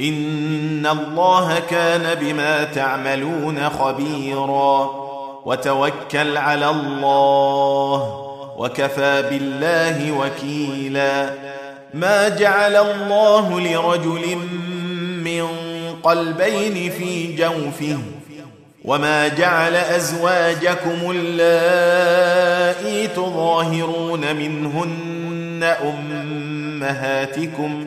إن الله كان بما تعملون خبيرا. وتوكل على الله وكفى بالله وكيلا. ما جعل الله لرجل من قلبين في جوفه. وما جعل أزواجكم اللائي تظاهرون منهن أمهاتكم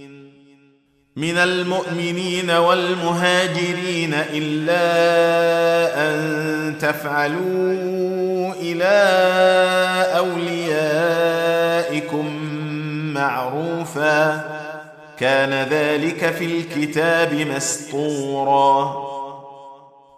من المؤمنين والمهاجرين إلا أن تفعلوا إلى أوليائكم معروفا. كان ذلك في الكتاب مسطورا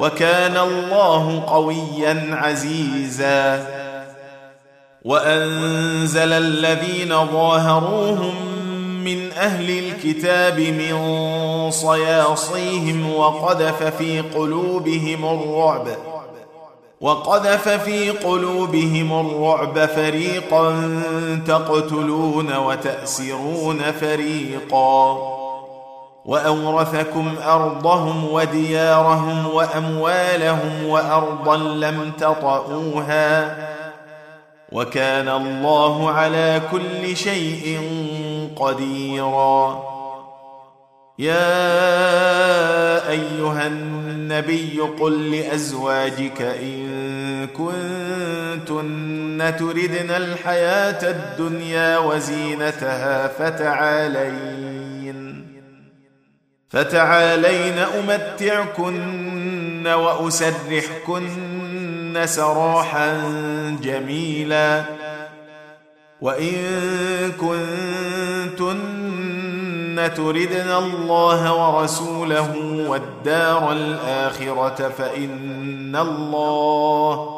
وكان الله قويا عزيزا. وأنزل الذين ظاهروهم من أهل الكتاب من صياصيهم وقذف في قلوبهم الرعب وقذف في قلوبهم الرعب فريقا تقتلون وتأسرون فريقا. وأورثكم أرضهم وديارهم وأموالهم وأرضا لم تطئوها وكان الله على كل شيء قديرا. يا أيها النبي قل لأزواجك إن كنتن تردن الحياة الدنيا وزينتها فتعالين فتعالين أمتعكن وأسرحكن سراحا جميلا وإن كنتن تردن الله ورسوله والدار الآخرة فإن الله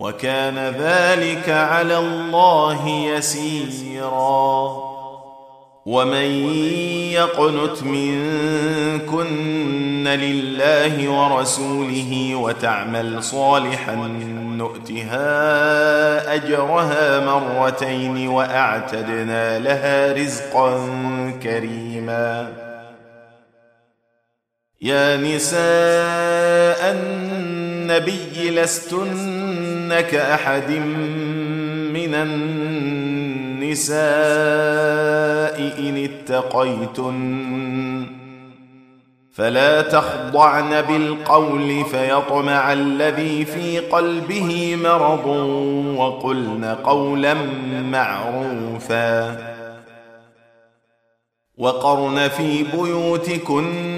وكان ذلك على الله يسيرا. ومن يقنت منكن لله ورسوله وتعمل صالحا نؤتها أجرها مرتين وأعتدنا لها رزقا كريما. يا نساء النبي لستن كاحد من النساء إن اتقيتن. فلا تخضعن بالقول فيطمع الذي في قلبه مرض وقلن قولا معروفا. وقرن في بيوتكن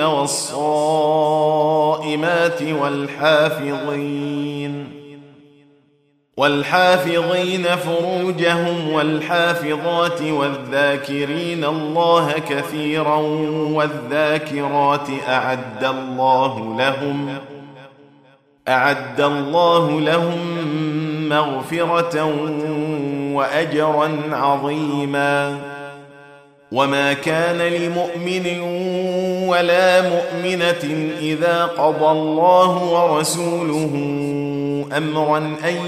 والصائمات والحافظين. والحافظين فروجهم والحافظات والذاكرين الله كثيرا والذاكرات أعد الله لهم أعد الله لهم مغفرة واجرا عظيما. وما كان لمؤمن ولا مؤمنه اذا قضى الله ورسوله امرا ان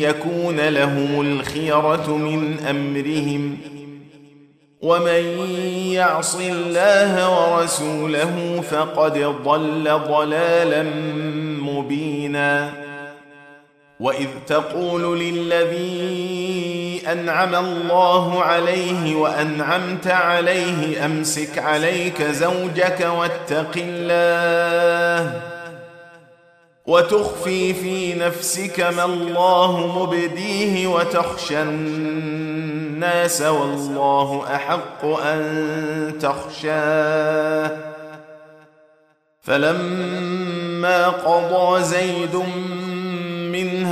يكون لهم الخيره من امرهم ومن يعص الله ورسوله فقد ضل ضلالا مبينا واذ تقول للذي أنعم الله عليه وأنعمت عليه أمسك عليك زوجك واتق الله. وتخفي في نفسك ما الله مبديه وتخشى الناس والله أحق أن تخشاه. فلما قضى زيد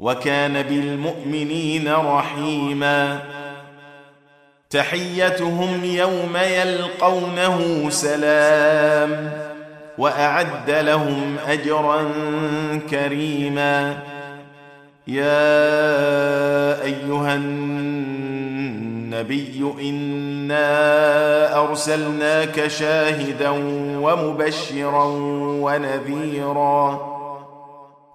وكان بالمؤمنين رحيما. تحيتهم يوم يلقونه سلام وأعد لهم أجرا كريما. يا أيها النبي إنا أرسلناك شاهدا ومبشرا ونذيرا.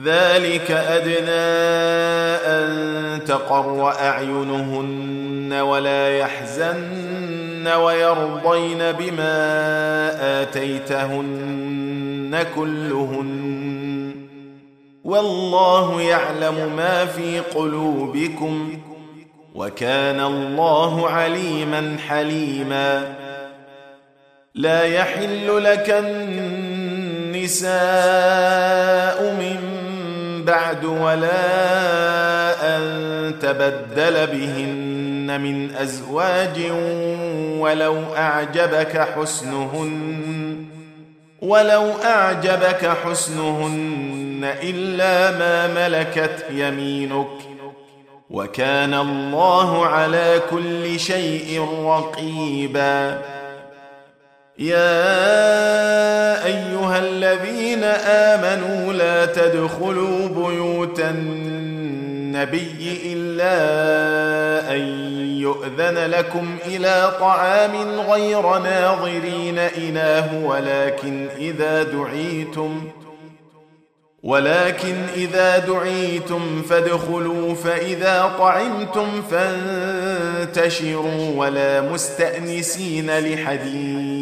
ذلك أدنى أن تقر أعينهن ولا يحزن ويرضين بما آتيتهن كلهن والله يعلم ما في قلوبكم وكان الله عليما حليما لا يحل لك النساء من بعد ولا أن تبدل بهن من أزواج ولو أعجبك حسنهن ولو أعجبك حسنهن إلا ما ملكت يمينك. وكان الله على كل شيء رقيبا. يا أيها الذين آمنوا لا تدخلوا بيوت النبي إلا أن يؤذن لكم إلى طعام غير ناظرين إناه ولكن إذا دعيتم ولكن إذا دعيتم فادخلوا فإذا طعمتم فانتشروا ولا مستأنسين لحديث.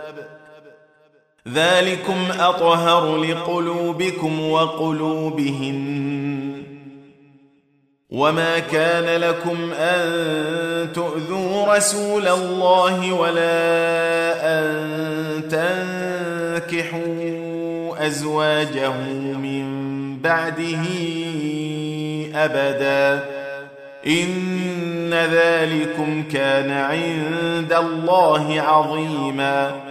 ذلكم أطهر لقلوبكم وقلوبهن. وما كان لكم أن تؤذوا رسول الله ولا أن تنكحوا أزواجه من بعده أبدا. إن ذلكم كان عند الله عظيما.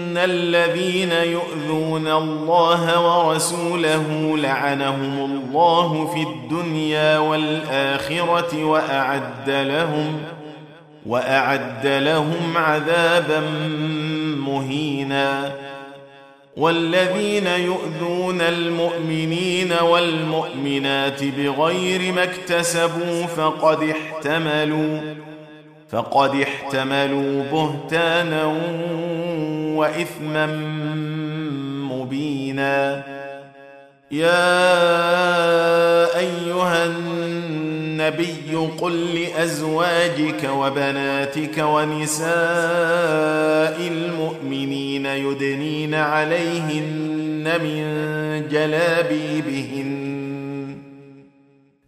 ان الذين يؤذون الله ورسوله لعنهم الله في الدنيا والاخره واعد لهم واعد لهم عذابا مهينا والذين يؤذون المؤمنين والمؤمنات بغير ما اكتسبوا فقد احتملوا فقد احتملوا بهتانا وإثما مبينا. يا أيها النبي قل لأزواجك وبناتك ونساء المؤمنين يدنين عليهن من جلابيبهن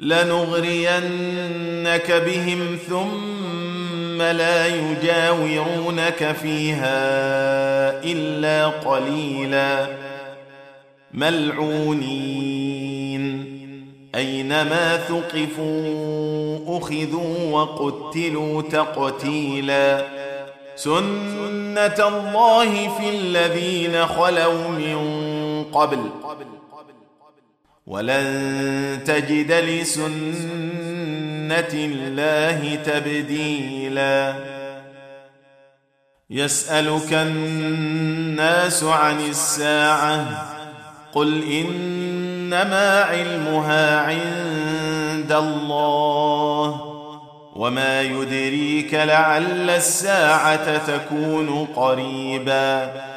لنغرينك بهم ثم لا يجاورونك فيها إلا قليلا. ملعونين. أينما ثقفوا أخذوا وقتلوا تقتيلا. سنة الله في الذين خلوا من قبل. ولن تجد لسنة الله تبديلا. يسألك الناس عن الساعة قل إنما علمها عند الله وما يدريك لعل الساعة تكون قريبا.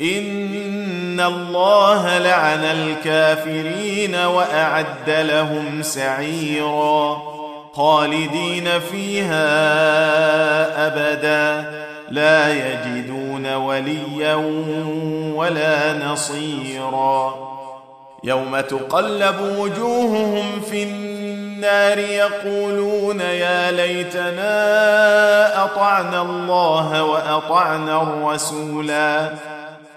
إن الله لعن الكافرين وأعد لهم سعيرا خالدين فيها أبدا لا يجدون وليا ولا نصيرا يوم تقلب وجوههم في النار يقولون يا ليتنا أطعنا الله وأطعنا الرسولا